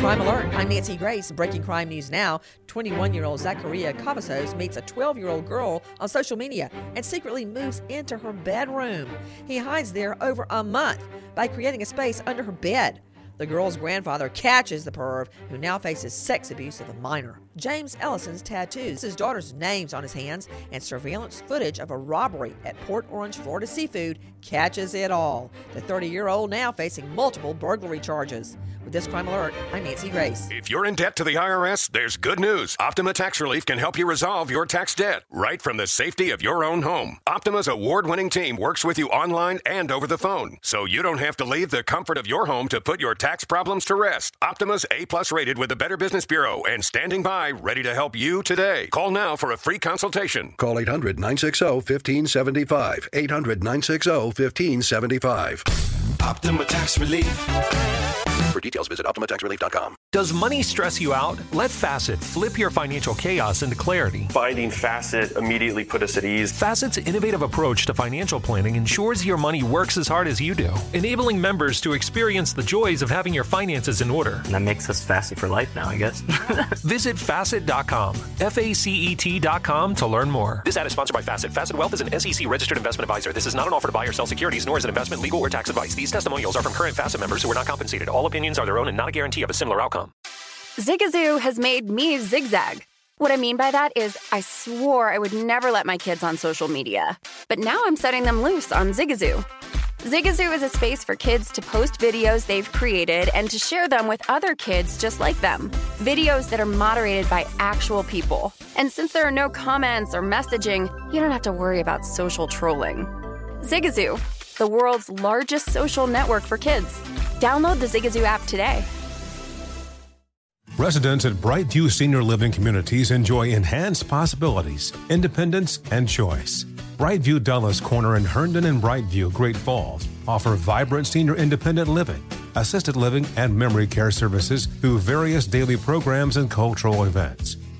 Crime Alert. I'm Nancy Grace. Breaking crime news now. 21 year old Zacharia Cavazos meets a 12 year old girl on social media and secretly moves into her bedroom. He hides there over a month by creating a space under her bed. The girl's grandfather catches the perv, who now faces sex abuse of a minor. James Ellison's tattoos, his daughter's names on his hands, and surveillance footage of a robbery at Port Orange, Florida Seafood catches it all. The 30 year old now facing multiple burglary charges. With this crime alert, I'm Nancy Grace. If you're in debt to the IRS, there's good news. Optima Tax Relief can help you resolve your tax debt right from the safety of your own home. Optima's award winning team works with you online and over the phone, so you don't have to leave the comfort of your home to put your tax problems to rest. Optima's A plus rated with the Better Business Bureau and standing by ready to help you today. Call now for a free consultation. Call 800 960 1575. 800 960 1575. Optima Tax Relief. For details, visit OptimaTaxRelief.com. Does money stress you out? Let Facet flip your financial chaos into clarity. Finding Facet immediately put us at ease. Facet's innovative approach to financial planning ensures your money works as hard as you do, enabling members to experience the joys of having your finances in order. And that makes us Facet for life now, I guess. Visit Facet.com, F A C E T.com to learn more. This ad is sponsored by Facet. Facet Wealth is an SEC registered investment advisor. This is not an offer to buy or sell securities, nor is it investment, legal, or tax advice. These testimonials are from current Facet members who are not compensated. All opinions are their own and not a guarantee of a similar outcome. Zigazoo has made me zigzag. What I mean by that is, I swore I would never let my kids on social media. But now I'm setting them loose on Zigazoo. Zigazoo is a space for kids to post videos they've created and to share them with other kids just like them. Videos that are moderated by actual people. And since there are no comments or messaging, you don't have to worry about social trolling. Zigazoo, the world's largest social network for kids. Download the Zigazoo app today. Residents at Brightview Senior Living Communities enjoy enhanced possibilities, independence, and choice. Brightview Dulles Corner in Herndon and Brightview, Great Falls offer vibrant senior independent living, assisted living, and memory care services through various daily programs and cultural events.